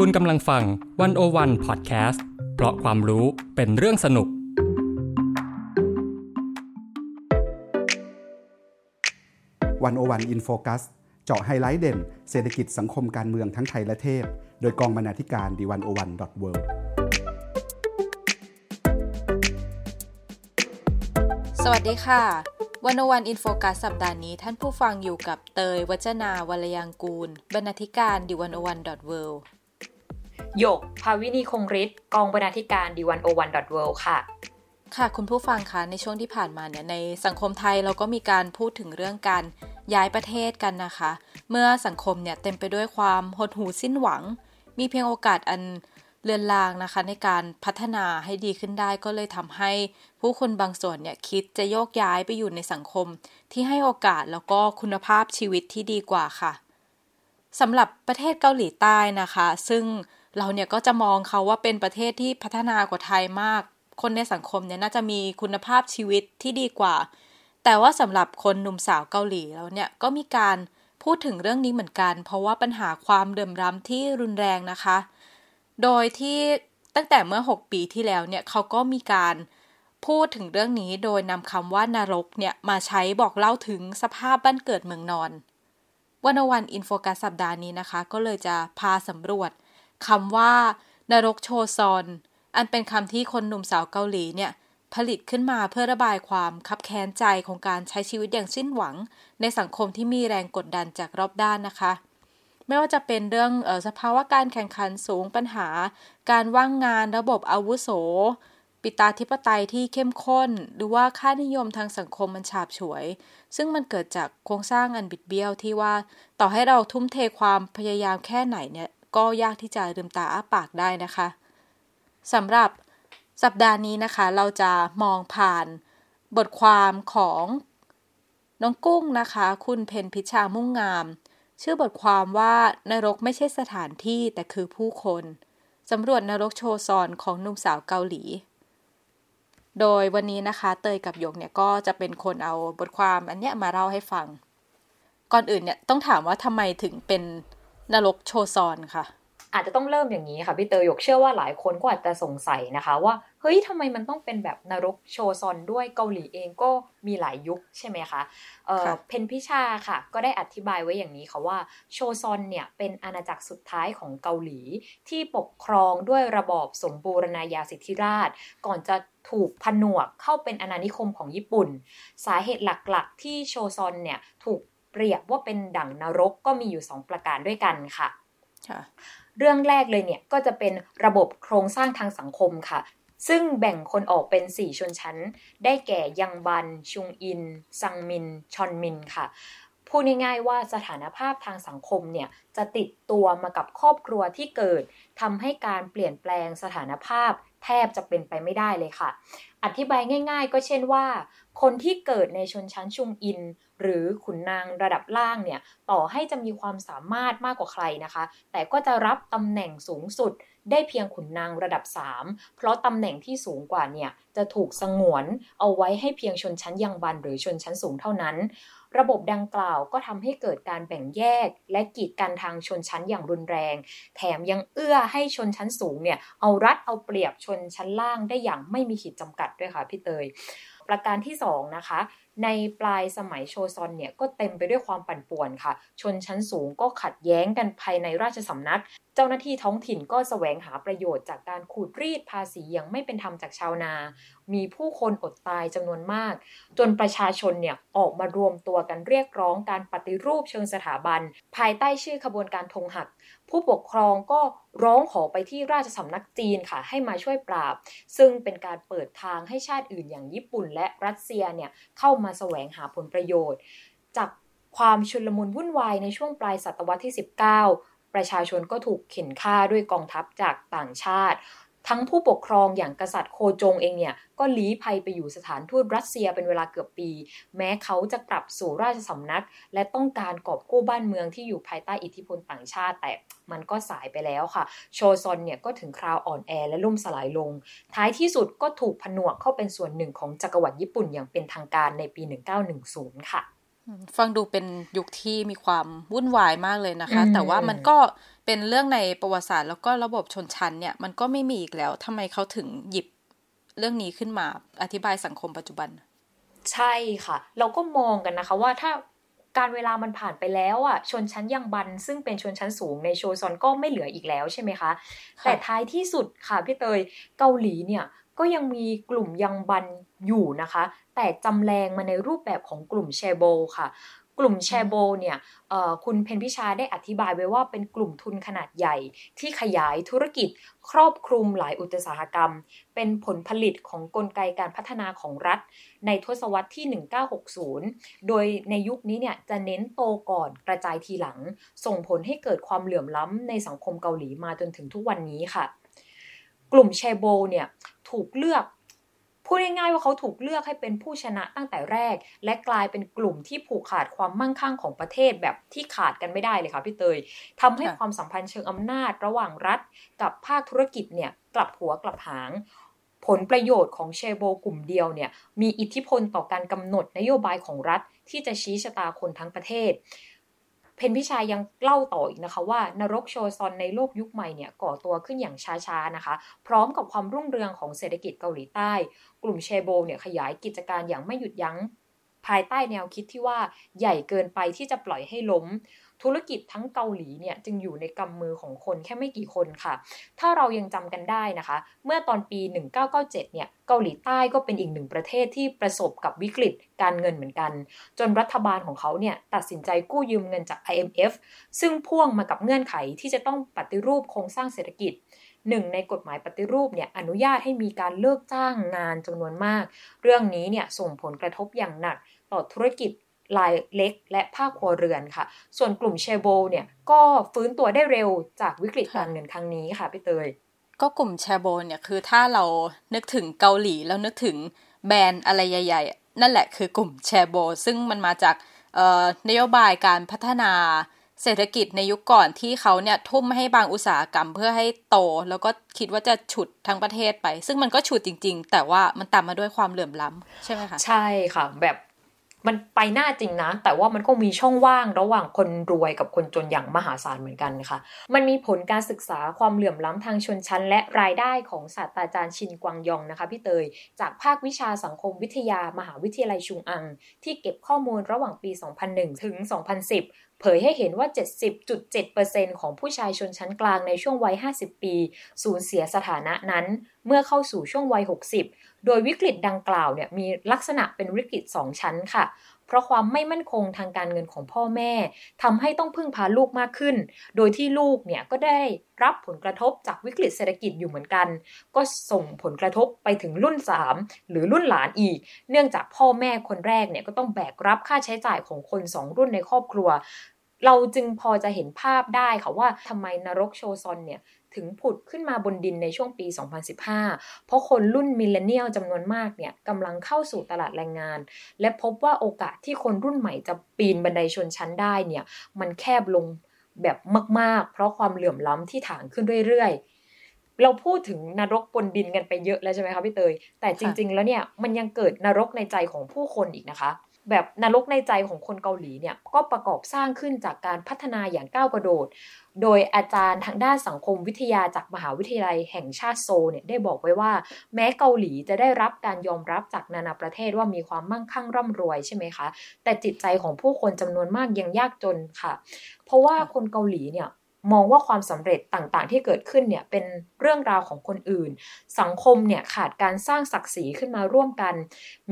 คุณกำลังฟัง One O One พอดแคสต์เพราะความรู้เป็นเรื่องสนุก One O One In Focus เจาะไฮไลท์เด่น เศรษฐกิจสังคมการเมืองทั้งไทยและเทศ โดยกองบรรณาธิการ The One O One dot World สวัสดีค่ะ One O One In Focus สัปดาห์นี้ท่านผู้ฟังอยู่กับเตย วจนาวรรลยางกูร บรรณาธิการดิวันโอวันดอทเว หยก ภาวินีคงฤทธิ์กองบรรณาธิการดีวันโอวันดอทเวค่ะ ค่ะคุณผู้ฟังคะในช่วงที่ผ่านมาเนี่ยในสังคมไทยเราก็มีการพูดถึงเรื่องการย้ายประเทศกันนะคะ เมื่อสังคมเนี่ยเต็มไปด้วยความหดหู่สิ้นหวัง มีเพียงโอกาสอันเลือนลางนะคะในการพัฒนาให้ดีขึ้นได้ก็เลยทำให้ผู้คนบางส่วนเนี่ยคิดจะโยกย้ายไปอยู่ในสังคม ที่ให้โอกาสแล้วก็คุณภาพชีวิตที่ดีกว่าค่ะสำหรับประเทศเกาหลีใต้นะคะ ซึ่ง เราเนี่ยก็จะมองเขาว่าเป็นประเทศที่พัฒนากว่าไทยมาก คนในสังคมเนี่ยน่าจะมีคุณภาพชีวิตที่ดีกว่า แต่ว่าสำหรับคนหนุ่มสาวเกาหลีแล้วเนี่ยก็มีการพูดถึงเรื่องนี้เหมือนกัน เพราะว่าปัญหาความเดิมร้ำที่รุนแรงนะคะ โดยที่ตั้งแต่เมื่อ 6 ปีที่แล้วเนี่ยเขาก็มีการพูดถึงเรื่องนี้โดยนำคำว่านรกเนี่ยมาใช้บอกเล่าถึงสภาพบ้านเกิดเมืองนอนวันวันอินโฟกัสสัปดาห์นี้นะคะ ก็เลยจะพาสำรวจ คำว่านรกโชซอน อันเป็นคำที่คนหนุ่มสาวเกาหลีเนี่ยผลิตขึ้นมาเพื่อระบายความคับแค้นใจของการใช้ชีวิตอย่างสิ้นหวัง ในสังคมที่มีแรงกดดันจากรอบด้านนะคะ ไม่ว่าจะเป็นเรื่องออสภาวะการแข่งขันสูงปัญหา การว่างงานระบบอาวุโส ปิตาธิปไตยที่เข้มข้น หรือว่าค่านิยมทางสังคมมันฉาบฉวย ซึ่งมันเกิดจากโครงสร้างอันบิดเบี้ยวที่ว่า ต่อให้เราทุ่มเทความพยายามแค่ไหนเนี่ย ก็ยากที่จะลืมตาอ้าปากได้นะคะสำหรับสัปดาห์นี้นะคะ เราจะมองผ่านบทความของน้องกุ้งนะคะ คุณเพนพิชามุ่งงาม ชื่อบทความว่านรกไม่ใช่สถานที่แต่คือผู้คนสำรวจนรกโชซอนของนุ่มสาวเกาหลี โดยวันนี้นะคะเตยกับหยกเนี่ยก็จะเป็นคนเอาบทความอันเนี้ยมาเล่าให้ฟัง ก่อนอื่นเนี่ยต้องถามว่าทำไมถึงเป็น นรกโชซอนค่ะอาจจะต้องเริ่มอย่างนี้ค่ะพี่เตยยกเชื่อว่าหลายคนก็อาจจะสงสัยนะคะว่าเฮ้ยทำไมมันต้องเป็นแบบนรกโชซอนด้วยเกาหลีเองก็มีหลายยุคใช่ไหมคะเเพนพิชาค่ะ ก็ได้อธิบายไว้อย่างนี้ค่ะว่าโชซอนเนี่ยเป็นอาณาจักรสุดท้ายของเกาหลี ที่ปกครองด้วยระบอบสมบูรณาญาสิทธิราช ก่อนจะถูกผนวกเข้าเป็นอาณานิคมของญี่ปุ่น สาเหตุหลักๆ ที่โชซอนเนี่ยถูก เปรียบว่าเป็นดั่งนรกก็มีอยู่ 2 ประการด้วยกันค่ะ เรื่องแรกเลยเนี่ยก็จะเป็นระบบโครงสร้างทางสังคมค่ะ ซึ่งแบ่งคนออกเป็น 4 ชนชั้น ได้แก่ยังบัน ชุงอิน ซังมิน ชอนมินค่ะพูดง่ายๆว่าสถานภาพทางสังคมเนี่ยจะติดตัวมากับครอบครัวที่เกิดทำให้การเปลี่ยนแปลงสถานภาพ แทบจะเป็นไปไม่ได้เลยค่ะ อธิบายง่าย ๆ ก็เช่นว่า คนที่เกิดในชนชั้นชุงอิน หรือขุนนางระดับล่างเนี่ย ต่อให้จะมีความสามารถมากกว่าใครนะคะ แต่ก็จะรับตำแหน่งสูงสุดได้เพียงขุนนางระดับ 3 เพราะตำแหน่งที่สูงกว่าเนี่ย จะถูกสงวนเอาไว้ให้เพียงชนชั้นยังบันหรือชนชั้นสูงเท่านั้น ระบบดังกล่าวก็ทำให้เกิดการแบ่งแยก และกีดกันทางชนชั้นอย่างรุนแรง แถมยังเอื้อให้ชนชั้นสูงเนี่ยเอารัดเอาเปรียบชนชั้นล่างได้อย่างไม่มีขีดจำกัดด้วยค่ะพี่เตย ประการที่2นะคะในปลายสมัยโชซอนเนี่ยก็เต็มไปด้วยความปั่นป่วนค่ะ ชนชั้นสูงก็ขัดแย้งกันภายในราชสำนัก เจ้าหน้าที่ท้องถิ่นก็แสวงหาประโยชน์จากการขูดรีดภาษีอย่างไม่เป็นธรรมจากชาวนา มีผู้คนอดตายจำนวนมาก จนประชาชนเนี่ยออกมารวมตัวกันเรียกร้องการปฏิรูปเชิงสถาบัน ภายใต้ชื่อขบวนการธงหัก ผู้ปกครองก็ร้องขอไปที่ราชสำนักจีนค่ะ ให้มาช่วยปราบ ซึ่งเป็นการเปิดทางให้ชาติอื่นอย่างญี่ปุ่น และรัสเซียเนี่ยเข้ามาแสวงหาผลประโยชน์ จากความชุลมุนวุ่นวายในช่วงปลายศตวรรษที่ 19 ประชาชนก็ถูกเข็นฆ่าด้วยกองทัพจากต่างชาติ ทั้งผู้ปกครองอย่างกษัตริย์โคจงเองเนี่ยก็ลี้ภัยไปอยู่สถานทูตรัสเซียเป็นเวลาเกือบปี แม้เขาจะกลับสู่ราชสำนัก และต้องการกอบกู้บ้านเมืองที่อยู่ภายใต้อิทธิพลต่างชาติ แต่มันก็สายไปแล้วค่ะ โชซอนเนี่ยก็ถึงคราวอ่อนแอและล่มสลายลง ท้ายที่สุดก็ถูกผนวกเข้าเป็นส่วนหนึ่งของจักรวรรดิญี่ปุ่นอย่างเป็นทางการในปี 1910 ค่ะฟังดูเป็นยุคที่มีความวุ่นวายมากเลยนะคะ แต่ว่ามันก็ เป็นเรื่องในประวัติศาสตร์แล้วก็ระบบชนชั้นเนี่ยมันก็ไม่มีอีกแล้วทำไมเขาถึงหยิบเรื่องนี้ขึ้นมาอธิบายสังคมปัจจุบัน ใช่ค่ะ เราก็มองกันนะคะว่าถ้าการเวลามันผ่านไปแล้วอะชนชั้นยังบัน ซึ่งเป็นชนชั้นสูงในโชซอนก็ไม่เหลืออีกแล้วใช่ไหมคะแต่ท้ายที่สุดค่ะพี่เตยเกาหลีเนี่ยก็ยังมีกลุ่มยังบันอยู่นะคะ แต่จำแรงมาในรูปแบบของกลุ่มแชโบค่ะ กลุ่มแชโบเนี่ยคุณเพนพิชาได้อธิบายไว้ว่าเป็นกลุ่มทุนขนาดใหญ่ ที่ขยายธุรกิจครอบคลุมหลายอุตสาหกรรม เป็นผลผลิตของกลไกการพัฒนาของรัฐ ในทศวรรษที่ 1960 โดยในยุคนี้เนี่ยจะเน้นโตก่อนกระจายทีหลัง ส่งผลให้เกิดความเหลื่อมล้ำในสังคมเกาหลีมาจนถึงทุกวันนี้ค่ะ กลุ่มแชโบเนี่ยถูกเลือก พูดง่ายๆว่าเขาถูกเลือกให้เป็นผู้ชนะตั้งแต่แรก และกลายเป็นกลุ่มที่ผูกขาดความมั่งคั่งของประเทศแบบที่ขาดกันไม่ได้เลยค่ะพี่เตยทำให้ความสัมพันธ์เชิงอำนาจระหว่างรัฐ กับภาคธุรกิจเนี่ยกลับหัวกลับหาง ผลประโยชน์ของเชโบกลุ่มเดียวเนี่ยมีอิทธิพลต่อการกำหนดนโยบายของรัฐที่จะชี้ชะตาคนทั้งประเทศ เพนพิชายังเล่าต่ออีกนะคะว่านรกโชซอนในโลกยุคใหม่เนี่ยก่อตัวขึ้นอย่างช้าๆนะคะ พร้อมกับความรุ่งเรืองของเศรษฐกิจเกาหลีใต้ กลุ่มเชโบเนี่ยขยายกิจการอย่างไม่หยุดยัง้งภายใต้แนวคิดที่ว่าใหญ่เกินไปที่จะปล่อยให้ล้ม ธุรกิจทั้งเกาหลีเนี่ยจึงอยู่ในกำมือของคนแค่ไม่กี่คนค่ะ ถ้าเรายังจำกันได้นะคะ เมื่อตอนปี 1997 เนี่ยเกาหลีใต้ก็เป็นอีกหนึ่งประเทศที่ประสบกับวิกฤตการเงินเหมือนกัน จนรัฐบาลของเขาเนี่ยตัดสินใจกู้ยืมเงินจาก IMF ซึ่งพ่วงมากับเงื่อนไขที่จะต้องปฏิรูปโครงสร้างเศรษฐกิจหนึ่งในกฎหมายปฏิรูปเนี่ยอนุญาตให้มีการเลิกจ้างงานจำนวนมาก เรื่องนี้เนี่ยส่งผลกระทบอย่างหนักต่อธุรกิจ รายเล็กและภาคครัวเรือนค่ะ ส่วนกลุ่มเชโบเนี่ยก็ฟื้นตัวได้เร็วจากวิกฤตการเงินครั้งนี้ค่ะพี่เตย ก็กลุ่มแชโบเนี่ยคือถ้าเรานึกถึงเกาหลีแล้วนึกถึงแบรนด์อะไรใหญ่ ๆ นั่นแหละคือกลุ่มแชโบซึ่งมันมาจากนโยบายการพัฒนาเศรษฐกิจในยุคก่อนที่เขาเนี่ยทุ่มให้บางอุตสาหกรรมเพื่อให้โต แล้วก็คิดว่าจะฉุดทั้งประเทศไป ซึ่งมันก็ฉุดจริง ๆ แต่ว่ามันตามมาด้วยความเหลื่อมล้ำใช่ไหมคะ ใช่ค่ะ แบบ มันไปหน้าจริงนะ แต่ว่ามันก็มีช่องว่างระหว่างคนรวยกับคนจนอย่างมหาศาลเหมือนกันนะคะ มันมีผลการศึกษาความเหลื่อมล้ำทางชนชั้น และรายได้ของศาสตราจารย์ชินกวางยองนะคะพี่เตย จากภาควิชาสังคมวิทยามหาวิทยาลัยชุงอัง ที่เก็บข้อมูลระหว่างปี 2001 ถึง 2010เผยให้เห็นว่า 70.7%ของผู้ชายชนชั้นกลางในช่วงวัย 50 ปี สูญเสียสถานะนั้น เมื่อเข้าสู่ช่วงวัย 60 โดยวิกฤตดังกล่าวเนี่ยมีลักษณะเป็นวิกฤต 2 ชั้นค่ะ เพราะความไม่มั่นคงทางการเงินของพ่อแม่ทำให้ต้องพึ่งพาลูกมากขึ้น โดยที่ลูกเนี่ยก็ได้รับผลกระทบจากวิกฤตเศรษฐกิจอยู่เหมือนกัน ก็ส่งผลกระทบไปถึงรุ่น 3 หรือรุ่นหลานอีก เนื่องจากพ่อแม่คนแรกเนี่ยก็ต้องแบกรับค่าใช้จ่ายของคน 2 รุ่นในครอบครัวเราจึงพอจะเห็นภาพได้ค่ะว่าทำไมนรกโชซอนเนี่ย ถึงผุดขึ้นมาบนดินในช่วงปี 2015 เพราะคนรุ่นมิเลเนียลจำนวนมากเนี่ยกำลังเข้าสู่ตลาดแรงงาน และพบว่าโอกาสที่คนรุ่นใหม่จะปีนบันไดชนชั้นได้เนี่ยมันแคบลงแบบมาก ๆ เพราะความเหลื่อมล้ำที่ถางขึ้นเรื่อยๆ เราพูดถึงนรกบนดินกันไปเยอะแล้วใช่ไหมคะพี่เตย แต่จริง ๆ แล้วเนี่ยมันยังเกิดนรกในใจของผู้คนอีกนะคะแบบนรกในใจของคนเกาหลีเนี่ยก็ประกอบสร้างขึ้นจากการพัฒนาอย่างก้าวกระโดด โดยอาจารย์ทางด้านสังคมวิทยาจากมหาวิทยาลัยแห่งชาติโซเนี่ยได้บอกไว้ว่า แม้เกาหลีจะได้รับการยอมรับจากนานาประเทศว่ามีความมั่งคั่งร่ำรวยใช่ไหมคะ แต่จิตใจของผู้คนจำนวนมากยังยากจนค่ะ เพราะว่าคนเกาหลีเนี่ยมองว่าความสำเร็จต่างๆ ที่เกิดขึ้นเนี่ยเป็นเรื่องราวของคนอื่น สังคมเนี่ยขาดการสร้างศักดิ์ศรีขึ้นมาร่วมกัน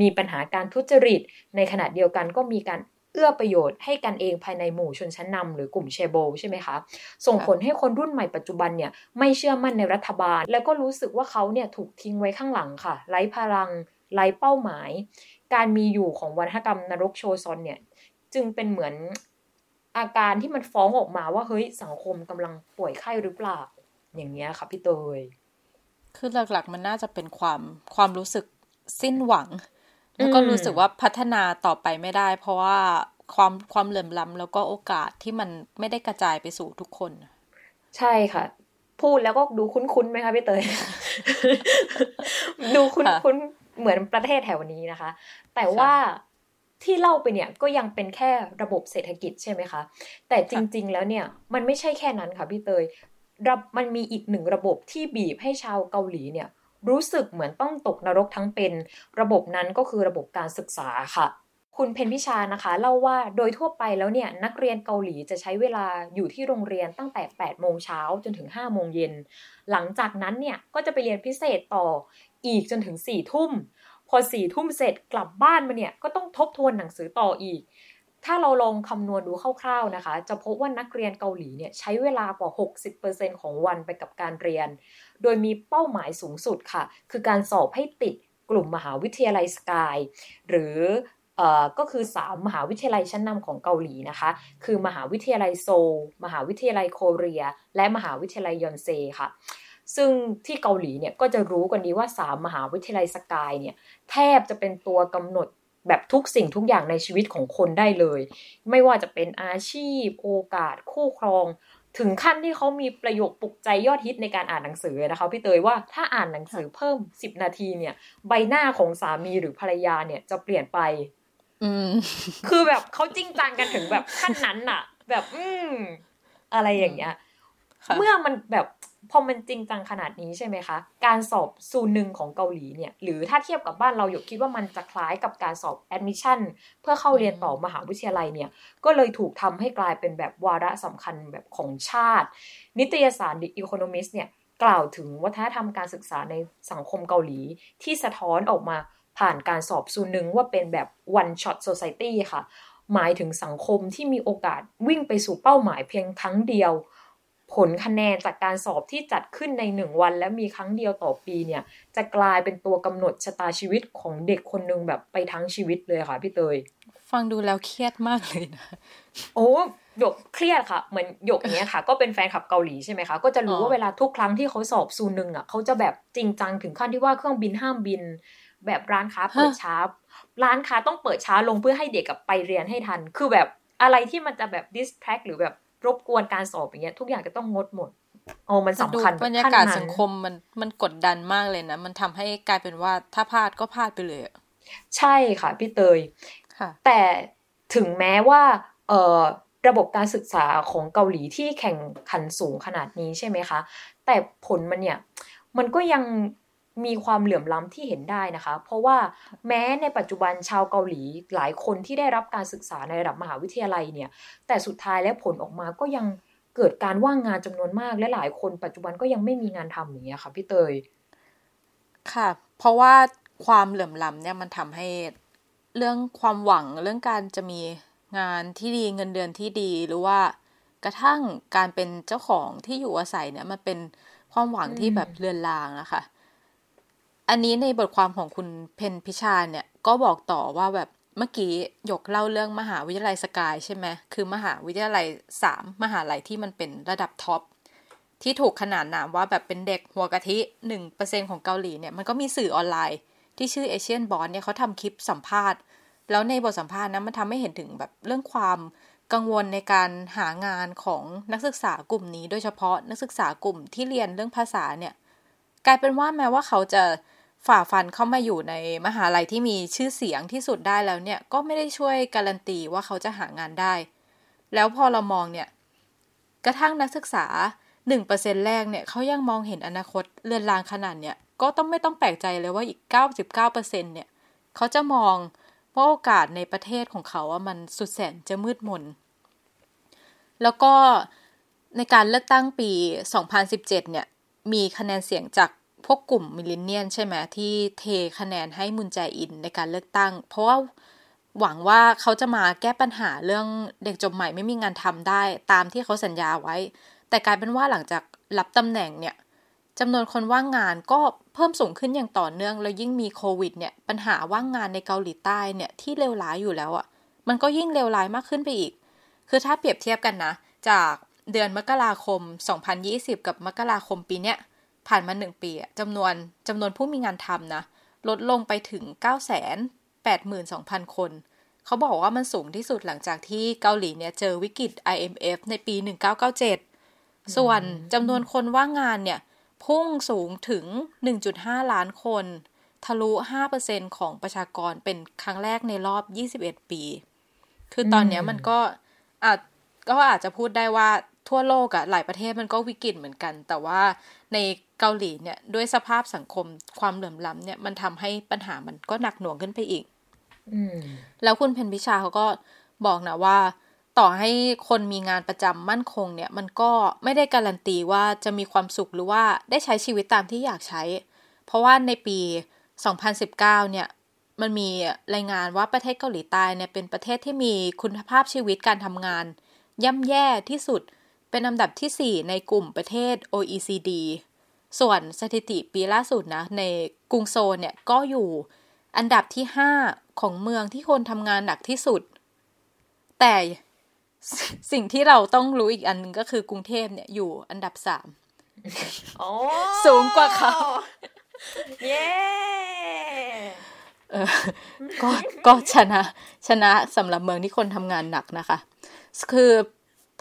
มีปัญหาการทุจริต ในขณะเดียวกันก็มีการ เอื้อประโยชน์ให้กันเองภายในหมู่ชนชั้นนำหรือกลุ่มเชโบใช่ไหมคะส่งผลให้คนรุ่นใหม่ปัจจุบันเนี่ยไม่เชื่อมั่นในรัฐบาล แล้วก็รู้สึกว่าเขาเนี่ยถูกทิ้งไว้ข้างหลังค่ะ ไร้พลังไร้เป้าหมาย การมีอยู่ของวัฒนธรรมนรกโชซอนเนี่ยจึงเป็นเหมือนอาการที่มันฟ้องออกมาว่าเฮ้ยสังคมกำลังป่วยไข้หรือเปล่า อย่างเงี้ยค่ะพี่เตยคือหลักๆมันน่าจะเป็นความความรู้สึกสิ้นหวัง แล้วก็รู้สึกว่าพัฒนาต่อไปไม่ได้ เพราะว่าความความเหลื่อมล้ำแล้วก็โอกาสที่มันไม่ได้กระจายไปสู่ทุกคน ใช่ค่ะ พูดแล้วก็ดูคุ้นๆไหมคะพี่เตย ดูคุ้นๆเหมือนประเทศแถวนี้นะคะ แต่ว่าที่เล่าไปเนี่ยก็ยังเป็นแค่ระบบเศรษฐกิจใช่ไหมคะ แต่จริง ๆ แล้วเนี่ยมันไม่ใช่แค่นั้นค่ะพี่เตยมันมีอีกหนึ่งระบบที่บีบให้ชาวเกาหลีเนี่ย รู้สึกเหมือนต้องตกนรกทั้งเป็น ระบบนั้นก็คือระบบการศึกษาค่ะ คุณเพนพิชานะคะเล่าว่าโดยทั่วไปแล้วเนี่ยนักเรียนเกาหลีจะใช้เวลาอยู่ที่โรงเรียนตั้งแต่ 8 โมงเช้าจนถึง 5 โมงเย็น หลังจากนั้นเนี่ยก็จะไปเรียนพิเศษต่ออีกจนถึง4ทุ่มพอสี่ทุ่มเสร็จกลับบ้านมาเนี่ยก็ต้องทบทวนหนังสือต่ออีก ถ้าเราลองคำนวณดูคร่าวๆนะคะ จะพบว่านักเรียนเกาหลีเนี่ยใช้เวลากว่า 60%ของวันไปกับการเรียน โดยมีเป้าหมายสูงสุดค่ะ คือการสอบให้ติดกลุ่มมหาวิทยาลัยสกายหรือก็คือ 3 มหาวิทยาลัยชั้นนำของเกาหลีนะคะ คือมหาวิทยาลัยโซล มหาวิทยาลัยโคเรีย และมหาวิทยาลัยยอนเซค่ะ ซึ่งที่เกาหลีเนี่ยก็จะรู้กันดีว่าสามมหาวิทยาลัยสกายเนี่ยแทบจะเป็นตัวกำหนด แบบทุกสิ่งทุกอย่างในชีวิตของคนได้เลย ไม่ว่าจะเป็นอาชีพ โอกาส คู่ครอง ถึงขั้นที่เขามีประโยคปลุกใจยอดฮิตในการอ่านหนังสือนะคะพี่เตยว่าถ้าอ่านหนังสือเพิ่มสิบนาทีเนี่ย ใบหน้าของสามีหรือภรรยาเนี่ยจะเปลี่ยนไปอืมคือแบบเขาจริงจังกันถึงแบบขั้นนั้นอะแบบ อืมอะไรอย่างเงี้ยเมื่อมันแบบ พอมันจริงจังขนาดนี้ใช่ไหมคะ การสอบซูนหนึ่งของเกาหลีเนี่ย หรือถ้าเทียบกับบ้านเราอยู่คิดว่ามันจะคล้ายกับการสอบแอดมิชชั่นเพื่อเข้าเรียนต่อมหาวิทยาลัยเนี่ย ก็เลยถูกทำให้กลายเป็นแบบวาระสำคัญแบบของชาติ นิตยสาร The Economist เนี่ย กล่าวถึงวัฒนธรรมการศึกษาในสังคมเกาหลีที่สะท้อนออกมาผ่านการสอบซูนหนึ่งว่าเป็นแบบ one shot society ค่ะ หมายถึงสังคมที่มีโอกาสวิ่งไปสู่เป้าหมายเพียงครั้งเดียว ผลคะแนนจากการสอบที่จัดขึ้นในหนึ่งวัน และมีครั้งเดียวต่อปีเนี่ย จะกลายเป็นตัวกำหนดชะตาชีวิตของเด็กคนนึงแบบไปทั้งชีวิตเลยค่ะพี่เตย ฟังดูแล้วเครียดมากเลยนะ โอ้หยกเครียดค่ะ เหมือนหยกเนี้ยค่ะ ก็เป็นแฟนคลับเกาหลีใช่ไหมคะก็จะรู้ว่าเวลาทุกครั้งที่เขาสอบซูนึงอะเขาจะแบบจริงจังถึงขั้นที่ว่าเครื่องบินห้ามบิน แบบร้านค้าเปิดช้า ร้านค้าต้องเปิดช้าลงเพื่อให้เด็กกับไปเรียนให้ทัน คือแบบอะไรที่มันจะแบบดิสแทรกหรือแบบ รบกวนการสอบอย่างเงี้ยทุกอย่างจะต้องงดหมดโอ้มันสำคัญบรรยากาศสังคมมันมันกดดันมากเลยนะ มันทำให้กลายเป็นว่าถ้าพลาดก็พลาดไปเลย ใช่ค่ะพี่เตยค่ะ แต่ถึงแม้ว่า เอ่อระบบการศึกษาของเกาหลีที่แข่งขันสูงขนาดนี้ใช่ไหมคะ แต่ผลมันเนี่ย มันก็ยัง มีความเหลื่อมล้ำที่เห็นได้นะคะ เพราะว่าแม้ในปัจจุบันชาวเกาหลีหลายคนที่ได้รับการศึกษาในระดับมหาวิทยาลัยเนี่ย แต่สุดท้ายแล้วผลออกมาก็ยังเกิดการว่างงานจำนวนมาก และหลายคนปัจจุบันก็ยังไม่มีงานทำอย่างเงี้ยค่ะพี่เตย ค่ะ เพราะว่าความเหลื่อมล้ำเนี่ยมันทำให้เรื่องความหวังเรื่องการจะมีงานที่ดีเงินเดือนที่ดีหรือว่ากระทั่งการเป็นเจ้าของที่อยู่อาศัยเนี่ยมันเป็นความหวังที่แบบเลือนลางอะค่ะ อันนี้ในบทความของคุณเพนพิชาเนี่ยก็บอกต่อว่าแบบเมื่อกี้ยกเล่าเรื่องมหาวิทยาลัยสกายใช่ไหมคือมหาวิทยาลัยสามมหาลัยที่มันเป็นระดับท็อปที่ถูกขนานนามว่าแบบเป็นเด็กหัวกะทิหนึ่งเปอร์เซ็นของเกาหลีเนี่ยมันก็มีสื่อออนไลน์ ที่ชื่อเอเชียนบอลเนี่ยเขาทำคลิปสัมภาษณ์ แล้วในบทสัมภาษณ์นั้นมันทำให้เห็นถึงแบบเรื่องความกังวลในการหางานของนักศึกษากลุ่มนี้ โดยเฉพาะนักศึกษากลุ่มที่เรียนเรื่องภาษาเนี่ยกลายเป็นว่าแม้ว่าเขาจะ ฝ่าฟันเข้ามาอยู่ในมหาลัยที่มีชื่อเสียงที่สุดได้แล้วเนี่ยก็ไม่ได้ช่วยการันตีว่าเขาจะหางานได้ แล้วพอเรามองเนี่ยกระทั่งนักศึกษาหนึ่งเปอร์เซ็นต์แรกเนี่ยเขายังมองเห็นอนาคตเลือนลางขนาดเนี่ยก็ต้องไม่ต้องแปลกใจเลยว่าอีกเก้าสิบเก้าเปอร์เซ็นต์เนี่ยเขาจะมองว่าโอกาสในประเทศของเขาว่ามันสุดแสนจะมืดมน แล้วก็ในการเลือกตั้งปี 2017 เนี่ยมีคะแนนเสียงจาก พวกกลุ่ม Millennial ใช่ไหมที่เทคะแนนให้มุนแจอินในการเลือกตั้ง เพราะว่าหวังว่าเขาจะมาแก้ปัญหาเรื่องเด็กจบใหม่ไม่มีงานทำได้ตามที่เขาสัญญาไว้ แต่กลายเป็นว่าหลังจากรับตำแหน่งเนี่ยจำนวนคนว่างงานก็เพิ่มสูงขึ้นอย่างต่อเนื่อง แล้วยิ่งมีโควิดเนี่ยปัญหาว่างงานในเกาหลีใต้เนี่ยที่เลวร้ายอยู่แล้วอะ่ะมันก็ยิ่งเลวร้ายมากขึ้นไปอีก คือถ้าเปรียบเทียบกันนะ จากเดือนมกราคม 2020 กับมกราคมปีเนี้ย ผ่านมาหนึ่งปีจำนวนจำนวนผู้มีงานทำนะ ลดลงไปถึง 9 8 2 0 0 0 คน เขาบอกว่ามันสูงที่สุดหลังจากที่เกาหลีเนี่ยเจอวิกฤต IMF ในปี 1997 ส่วนจำนวนคนว่างงานเนี่ย พุ่งสูงถึง 1.5 ล้านคน ทะลุ 5%ของประชากรเป็นครั้งแรกในรอบ 21 ปี คือตอนนี้มันก็อาจก็อาจจะพูดได้ว่า ทั่วโลกอะหลายประเทศมันก็วิกฤตเหมือนกัน แต่ว่าในเกาหลีเนี่ยด้วยสภาพสังคมความเหลื่อมล้ำเนี่ยมันทำให้ปัญหามันก็หนักหน่วงขึ้นไปอีกแล้วคุณเพนพิชาเขาก็บอกนะว่า ต่อให้คนมีงานประจำมั่นคงเนี่ย มันก็ไม่ได้การันตีว่าจะมีความสุขหรือว่าได้ใช้ชีวิตตามที่อยากใช้ เพราะว่าในปี 2019 เนี่ยมันมีรายงานว่าประเทศเกาหลีใต้เนี่ยเป็นประเทศที่มีคุณภาพชีวิตการทำงาน ย่ำแย่ที่สุด เป็นอันดับที่ 4 ในกลุ่มประเทศ OECD ส่วนสถิติปีล่าสุดนะ ในกรุงโซนเนี่ยก็อยู่อันดับที่ 5 ของเมืองที่คนทำงานหนักที่สุด แต่สิ่งที่เราต้องรู้อีกอันนึงก็คือกรุงเทพเนี่ยอยู่อันดับสามสูงกว่าเขา เย้เออก็ก็ชนะชนะสำหรับเมืองที่คนทำงานหนักนะคะ คือ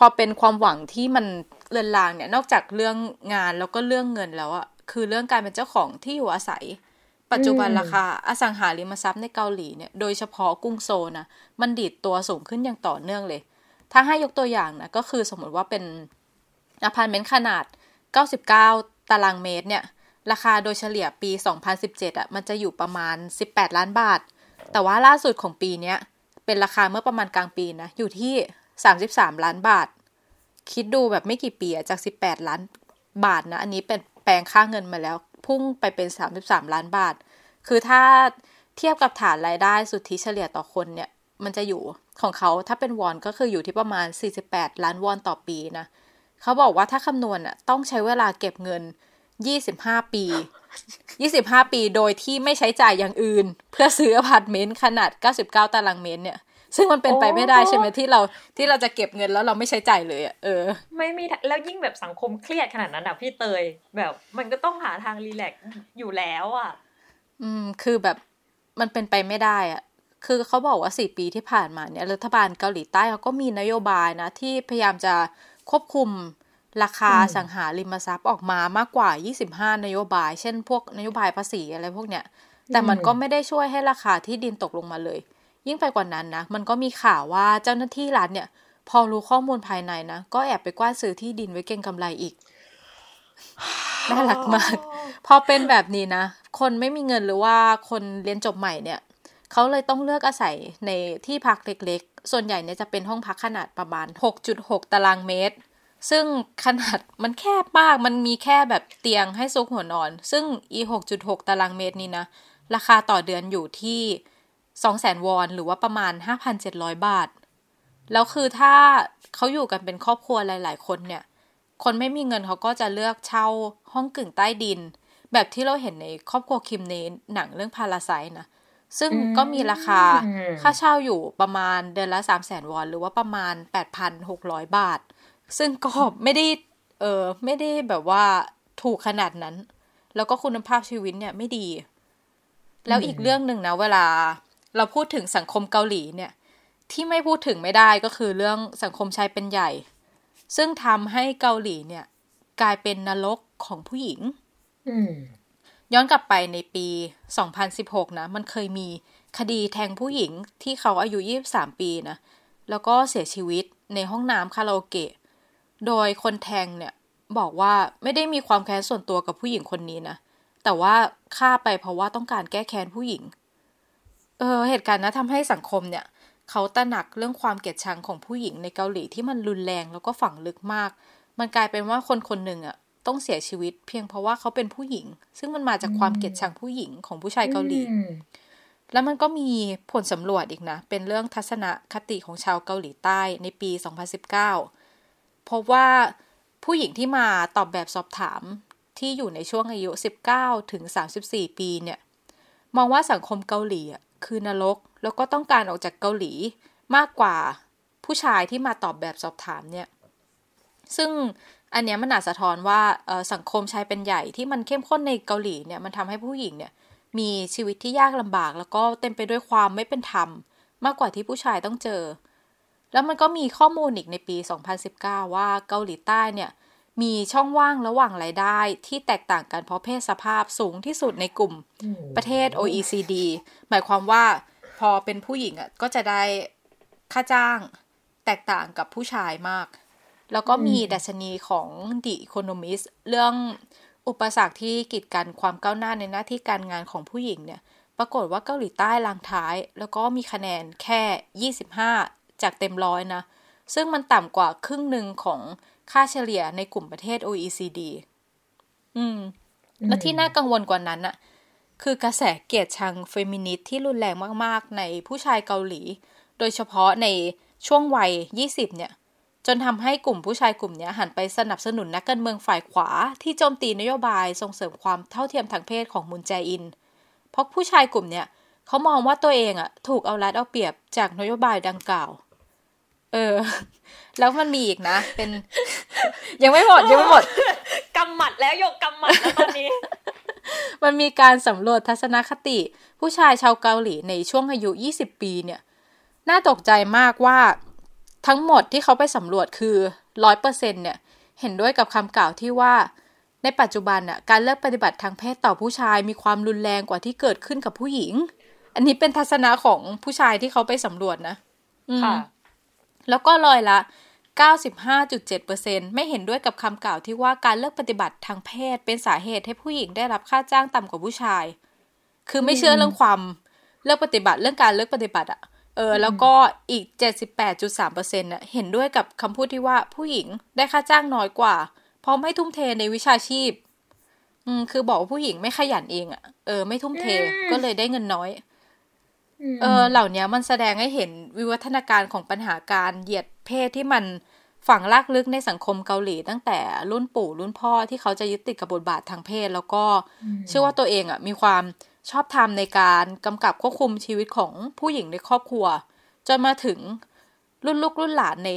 พอเป็นความหวังที่มันเลือนลางเนี่ย นอกจากเรื่องงานแล้วก็เรื่องเงินแล้วอะคือเรื่องการเป็นเจ้าของที่อยู่อาศัย ปัจจุบันราคาอสังหาริมทรัพย์ในเกาหลีเนี่ยโดยเฉพาะกรุงโซลอะมันดีดตัวสูงขึ้นอย่างต่อเนื่องเลย ถ้าให้ยกตัวอย่างนะก็คือสมมติว่าเป็นอพาร์ตเมนต์ขนาด 99 ตารางเมตรเนี่ย ราคาโดยเฉลี่ยปี 2017อะมันจะอยู่ประมาณ 18 ล้านบาท แต่ว่าล่าสุดของปีนี้เป็นราคาเมื่อประมาณกลางปีนะ อยู่ที่ สามสิบสามล้านบาท คิดดูแบบไม่กี่ปีจากสิบแปดล้านบาทนะ อันนี้เป็นแปลงค่าเงินมาแล้ว พุ่งไปเป็นสามสิบสามล้านบาท คือถ้าเทียบกับฐานรายได้สุทธิเฉลี่ยต่อคนเนี่ย มันจะอยู่ของเขาถ้าเป็นวอนก็คืออยู่ที่ประมาณ 48 ล้านวอนต่อปีนะ เขาบอกว่าถ้าคำนวณอะต้องใช้เวลาเก็บเงิน 25 ปี 25 ปีโดยที่ไม่ใช้จ่ายอย่างอื่น เพื่อซื้ออพาร์ตเมนต์ขนาด 99 ตารางเมตรเนี่ย ซึ่งมันเป็นไปไม่ได้ใช่ไหมที่เราที่เราจะเก็บเงินแล้วเราไม่ใช้จ่ายเลยอะเออ ไม่มีแล้วยิ่งแบบสังคมเครียดขนาดนั้นอะพี่เตย แบบมันก็ต้องหาทาง relax อยู่แล้วอะ อืม คือแบบมันเป็นไปไม่ได้อะคือเขาบอกว่าสี่ปีที่ผ่านมาเนี่ยรัฐบาลเกาหลีใต้เขาก็มีนโยบายนะ ที่พยายามจะควบคุมราคาสังหาริมทรัพย์ออกมามากกว่า 25 นโยบาย เช่น พวกนโยบายภาษีอะไรพวกเนี้ย แต่มันก็ไม่ได้ช่วยให้ราคาที่ดินตกลงมาเลย ยิ่งไปกว่านั้นนะมันก็มีข่าวว่าเจ้าหน้าที่รัฐเนี่ย พอรู้ข้อมูลภายในนะก็แอบไปกว้านซื้อที่ดินไว้เก็งกำไรอีกน่ารักมาก พอเป็นแบบนี้นะ คนไม่มีเงินหรือว่าคนเรียนจบใหม่เนี่ย เขาเลยต้องเลือกอาศัยในที่พักเล็กๆ ส่วนใหญ่เนี่ยจะเป็นห้องพักขนาดประมาณ 6.6 ตารางเมตร ซึ่งขนาดมันแคบมาก มันมีแค่แบบเตียงให้ซุกหัวนอน ซึ่งอี 6.6 ตารางเมตรนี้นะ ราคาต่อเดือนอยู่ที่ สองแสนวอนหรือว่าประมาณห้าพันเจ็ดร้อยบาท แล้วคือถ้าเขาอยู่กันเป็นครอบครัวหลาย ๆ คนเนี่ย คนไม่มีเงินเขาก็จะเลือกเช่าห้องกึ่งใต้ดิน แบบที่เราเห็นในครอบครัวคิมเนหนังเรื่องพาราไซนะซึ่งก็มีราคาค่าเช่าอยู่ประมาณเดือนละสามแสนวอนหรือว่าประมาณแปดพันหกร้อยบาท ซึ่งก็ไม่ได้เออไม่ได้แบบว่าถูกขนาดนั้น แล้วก็คุณภาพชีวิตเนี่ยไม่ดี แล้วอีกเรื่องหนึ่งนะ เวลา เราพูดถึงสังคมเกาหลีเนี่ย ที่ไม่พูดถึงไม่ได้ก็คือเรื่องสังคมชายเป็นใหญ่ ซึ่งทำให้เกาหลีเนี่ย กลายเป็นนรกของผู้หญิงย้อนกลับไปในปี 2016 นะ มันเคยมีคดีแทงผู้หญิงที่เขาอายุ 23 ปีนะ แล้วก็เสียชีวิตในห้องน้ำคาราโอเกะ โดยคนแทงเนี่ยบอกว่าไม่ได้มีความแค้นส่วนตัวกับผู้หญิงคนนี้นะ แต่ว่าฆ่าไปเพราะว่าต้องการแก้แค้นผู้หญิง เออเหตุการณ์นะทำให้สังคมเนี่ยเขาตระหนักเรื่องความเกลียดชังของผู้หญิงในเกาหลีที่มันรุนแรงแล้วก็ฝังลึกมาก มันกลายเป็นว่าคนคนหนึ่งอะต้องเสียชีวิต เพียงเพราะว่าเขาเป็นผู้หญิง ซึ่งมันมาจากความเกลียดชังผู้หญิงของผู้ชายเกาหลี แล้วมันก็มีผลสำรวจอีกนะ เป็นเรื่องทัศนคติของชาวเกาหลีใต้ในปี 2019 พบว่าผู้หญิงที่มาตอบแบบสอบถามที่อยู่ในช่วงอายุ 19 ถึง 34 ปีเนี่ย มองว่าสังคมเกาหลีอะ คือนรก แล้วก็ต้องการออกจากเกาหลีมากกว่าผู้ชายที่มาตอบแบบสอบถามเนี่ย ซึ่งอันเนี้ยมันอาจสะท้อนว่าสังคมชายเป็นใหญ่ที่มันเข้มข้นในเกาหลีเนี่ยมันทำให้ผู้หญิงเนี่ยมีชีวิตที่ยากลำบาก แล้วก็เต็มไปด้วยความไม่เป็นธรรม มากกว่าที่ผู้ชายต้องเจอ แล้วมันก็มีข้อมูลอีกในปี 2019 ว่าเกาหลีใต้เนี่ย มีช่องว่างระหว่างรายได้ที่แตกต่างกันเพราะเพศสภาพสูงที่สุดในกลุ่มประเทศ OECD หมายความว่าพอเป็นผู้หญิงอะก็จะได้ค่าจ้างแตกต่างกับผู้ชายมาก แล้วก็มีดัชนีของ The Economist เรื่องอุปสรรคที่กีดกันความก้าวหน้าในหน้าที่การงานของผู้หญิงเนี่ย ปรากฏว่าเกาหลีใต้ลังท้าย แล้วก็มีคะแนนแค่ 25 จากเต็มร้อยนะ ซึ่งมันต่ำกว่าครึ่งหนึ่งของ ค่าเฉลี่ยในกลุ่มประเทศ OECD อืม แล้วที่น่ากังวลกว่านั้นอะคือกระแสเกลียดชังเฟมินิสต์ที่รุนแรงมากๆ ในผู้ชายเกาหลี โดยเฉพาะในช่วงวัย 20 เนี่ย จนทำให้กลุ่มผู้ชายกลุ่มนี้หันไปสนับสนุนนักการเมืองฝ่ายขวา ที่โจมตีนโยบายส่งเสริมความเท่าเทียมทางเพศของมุนแจอิน เพราะผู้ชายกลุ่มเนี้ยเขามองว่าตัวเองอะถูกเอารัดเอาเปรียบจากนโยบายดังกล่าว เออ แล้วมันมีอีกนะ เป็น ยังไม่หมดยังไม่หมดกำหมัดแล้วยกกำหมัดแล้วตอนนี้ มันมีการสำรวจทัศนคติ ผู้ชายชาวเกาหลีในช่วงอายุ 20 ปีเนี่ย น่าตกใจมากว่าทั้งหมดที่เขาไปสำรวจคือร้อยเปอร์เซ็นเนี่ย เห็นด้วยกับคำกล่าวที่ว่า ในปัจจุบันน่ะการเลิกปฏิบัติทางเพศต่อผู้ชายมีความรุนแรงกว่าที่เกิดขึ้นกับผู้หญิง อันนี้เป็นทัศนะของผู้ชายที่เขาไปสำรวจนะค่ะ แล้วก็ลอยละ 95.7%ไม่เห็นด้วยกับคำกล่าวที่ว่าการเลิกปฏิบัติทางเพศเป็นสาเหตุให้ผู้หญิงได้รับค่าจ้างต่ำกว่าผู้ชาย คือไม่เชื่อเรื่องความเลิกปฏิบัติเรื่องการเลิกปฏิบัติอะเออแล้วก็อีก 78.3%น่ะเห็นด้วยกับคำพูดที่ว่าผู้หญิงได้ค่าจ้างน้อยกว่า เพราะไม่ทุ่มเทในวิชาชีพ อืมคือบอกว่าผู้หญิงไม่ขยันเองอะ่ะเออไม่ทุ่มเทก็เลยได้เงินน้อย เออเหล่านี้มันแสดงให้เห็นวิวัฒนาการของปัญหาการเหยียดเพศที่มันฝังลากลึกในสังคมเกาหลี ตั้งแต่รุ่นปู่รุ่นพ่อที่เขาจะยึดติดกับบทบาททางเพศ แล้วก็เชื่อว่าตัวเองอะ่ะมีความชอบธรรมในการกำกับควบคุมชีวิตของผู้หญิงในครอบครัว จนมาถึงรุ่นลูกรุ่นหลานใน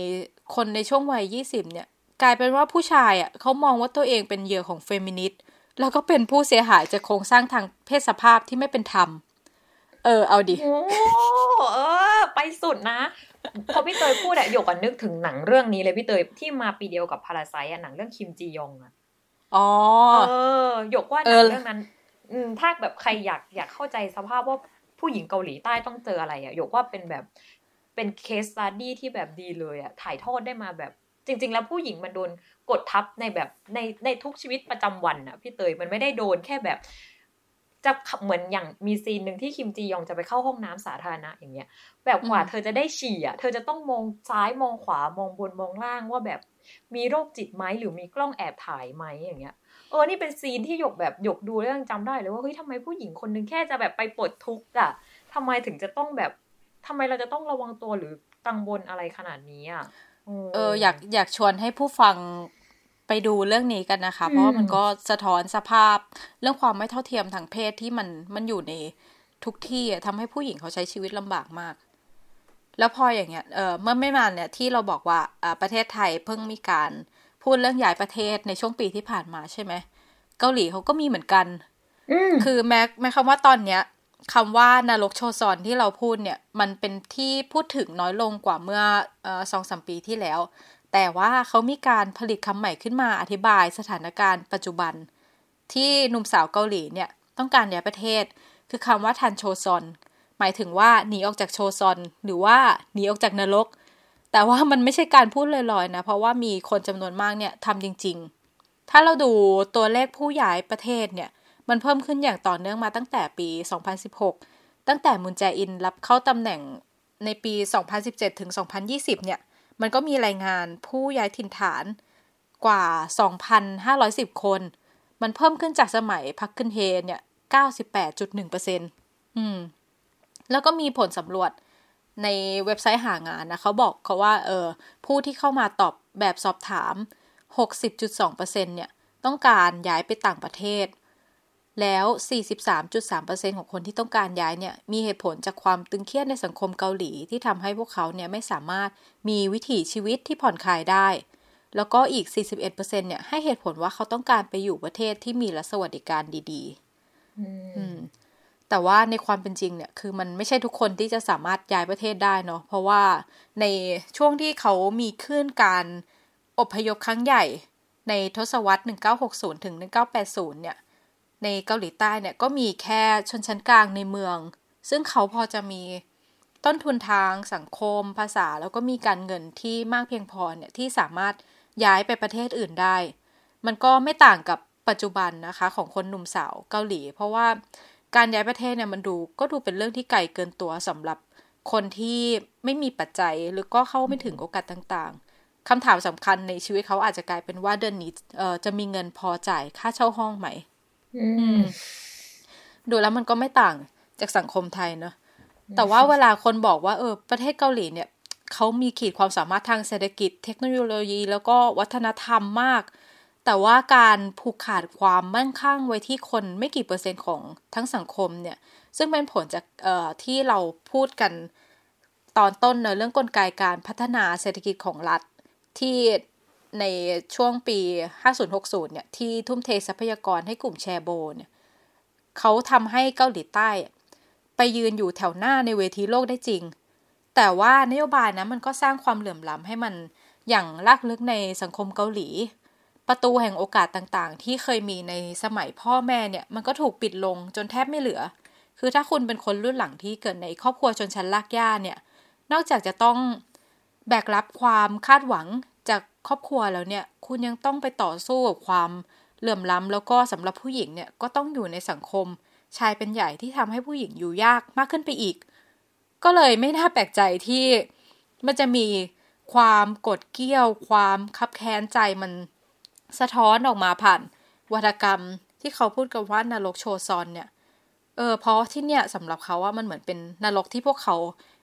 คนในช่วงวัยยี่สิบเนี่ย กลายเป็นว่าผู้ชายอะเขามองว่าตัวเองเป็นเหยื่อของเฟมินิสต์แล้วก็เป็นผู้เสียหายจากโครงสร้างทางเพศสภาพที่ไม่เป็นธรรม เออเอาดิโอ้เออ ไปสุดนะพอพี่เตยพูดอะหยกนึกถึงหนังเรื่องนี้เลยพี่เตยที่มาปีเดียวกับ Parasite อะหนังเรื่องคิมจียองอะอ๋อเออหยกว่าหนังเรื่องนั้นอืมถ้าแบบใครอยากอยากเข้าใจสภาพว่าผู้หญิงเกาหลีใต้ต้องเจออะไรอะหยกว่าเป็นแบบเป็น case study ที่แบบดีเลยอะ่ะถ่ายทอดได้มาแบบ จริง ๆ แล้วผู้หญิงมันโดนกดทับในแบบในในทุกชีวิตประจำวันอะ่ะพี่เตยมันไม่ได้โดนแค่แบบ จะเหมือนอย่างมีซีนหนึ่งที่คิมจียองจะไปเข้าห้องน้ำสาธารณะอย่างเงี้ย แบบกว่าเธอจะได้ฉี่อะ เธอจะต้องมองซ้ายมองขวามองบนมองล่างว่าแบบมีโรคจิตไหมหรือมีกล้องแอบถ่ายไหมอย่างเงี้ยเออนี่เป็นซีนที่หยกแบบหยกดูแล้วยังจำได้เลยว่าเฮ้ยทำไมผู้หญิงคนนึงแค่จะแบบไปปลดทุกข์อะทำไมถึงจะต้องแบบทำไมเราจะต้องระวังตัวหรือกังวลอะไรขนาดนี้อะเอออยากอยากชวนให้ผู้ฟัง ไปดูเรื่องนี้กันนะคะ เพราะว่ามันก็สะท้อนสภาพเรื่องความไม่เท่าเทียมทางเพศที่มันมันอยู่ในทุกที่ทำให้ผู้หญิงเขาใช้ชีวิตลำบากมาก แล้วพออย่างเงี้ยเออเมื่อไม่นานเนี่ยที่เราบอกว่าประเทศไทยเพิ่งมีการพูดเรื่องย้ายประเทศในช่วงปีที่ผ่านมาใช่ไหมเกาหลีเขาก็มีเหมือนกันคือแม้แม้คำว่าตอนเนี้ยคำว่านรกโชซอนที่เราพูดเนี่ย มันเป็นที่พูดถึงน้อยลงกว่าเมื่อสองสามปีที่แล้ว แต่ว่าเขามีการผลิตคำใหม่ขึ้นมาอธิบายสถานการณ์ปัจจุบัน ที่หนุ่มสาวเกาหลีเนี่ยต้องการย้ายประเทศ คือคำว่าทันโชซอน หมายถึงว่าหนีออกจากโชซอน หรือว่าหนีออกจากนรก แต่ว่ามันไม่ใช่การพูดลอยๆนะ เพราะว่ามีคนจำนวนมากเนี่ยทำจริง ๆ ถ้าเราดูตัวเลขผู้ย้ายประเทศเนี่ยมันเพิ่มขึ้นอย่างต่อเนื่องมาตั้งแต่ปี 2016 ตั้งแต่มุนแจอินรับเข้าตำแหน่งในปี 2017 ถึง 2020 เนี่ย มันก็มีรายงานผู้ย้ายถิ่นฐานกว่า 2,510 คน มันเพิ่มขึ้นจากสมัยพักขึ้นเฮเนี่ย 98.1%อืม แล้วก็มีผลสำรวจในเว็บไซต์หางานนะเขาบอกเขาว่า เออ ผู้ที่เข้ามาตอบแบบสอบถาม 60.2%เนี่ย ต้องการย้ายไปต่างประเทศ แล้ว 43.3%ของคนที่ต้องการย้ายเนี่ย มีเหตุผลจากความตึงเครียดในสังคมเกาหลีที่ทำให้พวกเขาเนี่ยไม่สามารถมีวิถีชีวิตที่ผ่อนคลายได้ แล้วก็อีก 41%เนี่ยให้เหตุผลว่าเขาต้องการไปอยู่ประเทศที่มีรัฐสวัสดิการดีๆอืมแต่ว่าในความเป็นจริงเนี่ย คือมันไม่ใช่ทุกคนที่จะสามารถย้ายประเทศได้เนาะ เพราะว่าในช่วงที่เขามีขึ้นการอพยพครั้งใหญ่ในทศวรรษ 1960 ถึง 1980 เนี่ย ในเกาหลีใต้เนี่ยก็มีแค่ชนชั้นกลางในเมือง ซึ่งเขาพอจะมีต้นทุนทางสังคมภาษาแล้วก็มีการเงินที่มากเพียงพอเนี่ยที่สามารถย้ายไปประเทศอื่นได้ มันก็ไม่ต่างกับปัจจุบันนะคะของคนหนุ่มสาวเกาหลี เพราะว่าการย้ายประเทศเนี่ยมันดูก็ดูเป็นเรื่องที่ไกลเกินตัวสำหรับคนที่ไม่มีปัจจัยหรือก็เข้าไม่ถึงโอกาสต่างๆคำถามสำคัญในชีวิตเขาอาจจะกลายเป็นว่าเดือนนี้จะมีเงินพอจ่ายค่าเช่าห้องไหม ดูแล้วมันก็ไม่ต่างจากสังคมไทยเนอะแต่ว่าเวลาคนบอกว่าเออประเทศเกาหลีเนี่ยเขามีขีดความสามารถทางเศรษฐกิจ เทคโนโลยี แล้วก็วัฒนธรรมมาก แต่ว่าการผูกขาดความมั่นคงไว้ที่คนไม่กี่เปอร์เซ็นต์ของทั้งสังคมเนี่ย ซึ่งเป็นผลจากที่เราพูดกันตอนต้นเนอะเรื่องกลไกการพัฒนาเศรษฐกิจของรัฐที่ ในช่วงปี 5060 เนี่ย ที่ทุ่มเททรัพยากรให้กลุ่มแชโบเนี่ยเขาทำให้เกาหลีใต้ ไปยืนอยู่แถวหน้าในเวทีโลกได้จริง แต่ว่านโยบายนะมันก็สร้างความเหลื่อมล้ำให้มันอย่างลากลึกในสังคมเกาหลี ประตูแห่งโอกาสต่างๆ ที่เคยมีในสมัยพ่อแม่เนี่ย มันก็ถูกปิดลงจนแทบไม่เหลือ คือถ้าคุณเป็นคนรุ่นหลังที่เกิดในครอบครัวชนชั้นลากย่าเนี่ย นอกจากจะต้องแบกรับความคาดหวัง ครอบครัวแล้วเนี่ย คุณยังต้องไปต่อสู้กับความเหลื่อมล้ำแล้วก็สำหรับผู้หญิงเนี่ยก็ต้องอยู่ในสังคม ชายเป็นใหญ่ที่ทำให้ผู้หญิงอยู่ยากมากขึ้นไปอีก ก็เลยไม่น่าแปลกใจที่มันจะมีความกดเกี้ยว ความคับแค้นใจมันสะท้อนออกมาผ่านวัฒกรรมที่เขาพูดกันว่านรกโชซอนเนี่ย เออเพราะที่เนี่ยสำหรับเขาว่ามันเหมือนเป็นนรกที่พวกเขา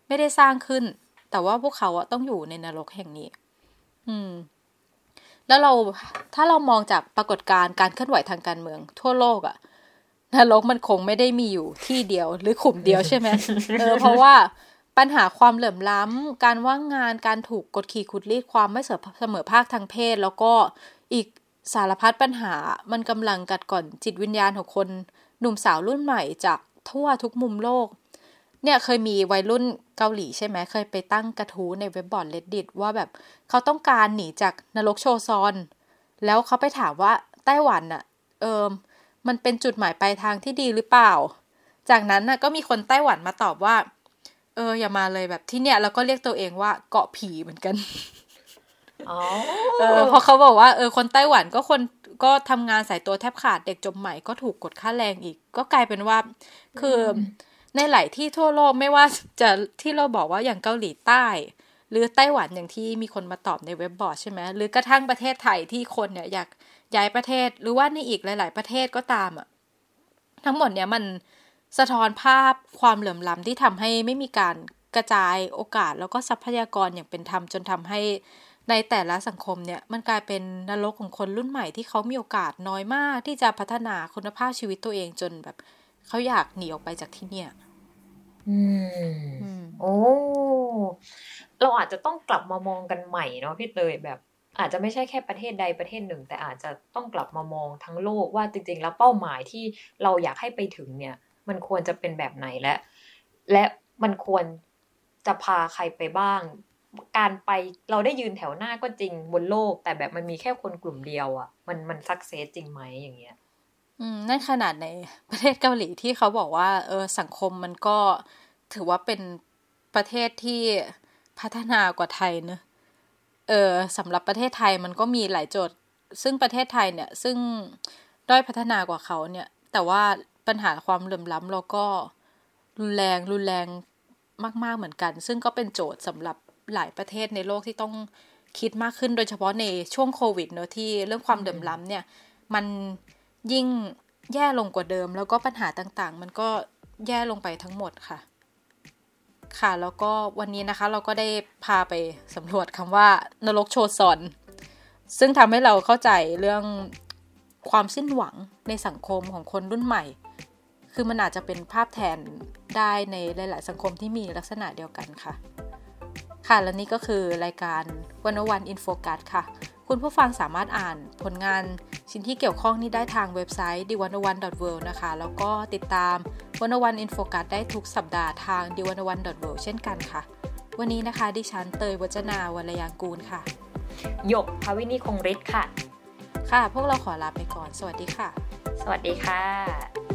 ไม่ได้สร้างขึ้น แต่ว่าพวกเขาอะต้องอยู่ในนรกแห่งนี้ อืม แล้วเราถ้าเรามองจากปรากฏการณ์การเคลื่อนไหวทางการเมือง ทั่วโลกอะนรกมันคงไม่ได้มีอยู่ที่เดียวหรือขุมเดียวใช่ไหมเออเพราะว่าปัญหาความเหลื่อมล้ำการว่างงานการถูกกดขี่ขุดรีดความไม่เสมอภาคทางเพศ แล้วก็อีกสารพัดปัญหามันกำลังกัดก่อนจิตวิญญาณของคน หนุ่มสาวรุ่นใหม่จากทั่วทุกมุมโลก เนี่ยเคยมีวัยรุ่นเกาหลีใช่ไหมเคยไปตั้งกระทู้ในเว็บบอร์ดเลดดิตว่าแบบเขาต้องการหนีจากนรกโชซอน แล้วเขาไปถามว่าไต้หวันอะเออมันเป็นจุดหมายปลายทางที่ดีหรือเปล่า จากนั้นน่ะก็มีคนไต้หวันมาตอบว่า เอออย่ามาเลยแบบที่เนี่ยแล้วก็เรียกตัวเองว่าเกาะผีเหมือนกันอ๋อเออเพราะเขาบอกว่าเออคนไต้หวันก็คนก็ทำงานสายตัวแทบขาดเด็กจบใหม่ก็ถูกกดค่าแรงอีก ก็กลายเป็นว่า คือ ในหลายที่ทั่วโลกไม่ว่าจะที่เราบอกว่าอย่างเกาหลีใต้ หรือไต้หวันอย่างที่มีคนมาตอบในเว็บบอร์ดใช่ไหมหรือกระทั่งประเทศไทยที่คนเนี่ยอยากย้ายประเทศหรือว่าในอีกหลาย ๆ ประเทศก็ตามอะทั้งหมดเนี่ยมันสะท้อนภาพความเหลื่อมล้ำที่ทำให้ไม่มีการกระจายโอกาสแล้วก็ทรัพยากรอย่างเป็นธรรมจนทำให้ในแต่ละสังคมเนี่ยมันกลายเป็นนรกของคนรุ่นใหม่ที่เขามีโอกาสน้อยมากที่จะพัฒนาคุณภาพชีวิตตัวเองจนแบบ เขาอยากหนีออกไปจากที่เนี่ย อืม โอ้ เราอาจจะต้องกลับมามองกันใหม่เนาะพี่เตยแบบ อาจจะไม่ใช่แค่ประเทศใดประเทศหนึ่ง แต่อาจจะต้องกลับมามองทั้งโลกว่าจริง ๆ แล้วเป้าหมายที่เราอยากให้ไปถึงเนี่ย มันควรจะเป็นแบบไหนและ และมันควรจะพาใครไปบ้าง การไปเราได้ยืนแถวหน้าก็จริงบนโลก แต่แบบมันมีแค่คนกลุ่มเดียวอะ่ะ มันมันสักเซสจริงไหมอย่างเงี้ย อืมนั่นขนาดในประเทศเกาหลีที่เขาบอกว่า เออสังคมมันก็ถือว่าเป็นประเทศที่พัฒนากว่าไทยเนอะเออสำหรับประเทศไทยมันก็มีหลายโจทย์ ซึ่งประเทศไทยเนี่ย ซึ่งด้อยพัฒนากว่าเขาเนี่ย แต่ว่าปัญหาความเหลื่อมล้ำเราก็รุนแรงรุนแรงมาก ๆเหมือนกัน ซึ่งก็เป็นโจทย์สำหรับหลายประเทศในโลกที่ต้องคิดมากขึ้นโดยเฉพาะในช่วงโควิดเนอะที่เรื่องความเหลื่อมล้ำเนี่ย มัน ยิ่งแย่ลงกว่าเดิม แล้วก็ปัญหาต่างๆ มันก็แย่ลงไปทั้งหมดค่ะ ค่ะแล้วก็วันนี้นะคะเราก็ได้พาไปสำรวจคำว่านรกโชซอน ซึ่งทำให้เราเข้าใจเรื่องความสิ้นหวังในสังคมของคนรุ่นใหม่ คือมันอาจจะเป็นภาพแทนได้ในหลาย ๆ สังคมที่มีลักษณะเดียวกันค่ะ ค่ะและนี่ก็คือรายการวันวันอินโฟกัสค่ะ คุณผู้ฟังสามารถอ่านผลงานชิ้นที่เกี่ยวข้องนี้ได้ทางเว็บไซต์ d 1 1 w o r l d นะคะ แล้วก็ติดตามวันวันอินโฟกัสได้ทุกสัปดาห์ทาง d 1 1 w o r l d เช่นกันค่ะ วันนี้นะคะ ดิฉันเตยวัจนาวรยางกูลค่ะ หยกภาวินีคงฤทธิ์ค่ะ ค่ะ พวกเราขอลาไปก่อน สวัสดีค่ะ สวัสดีค่ะ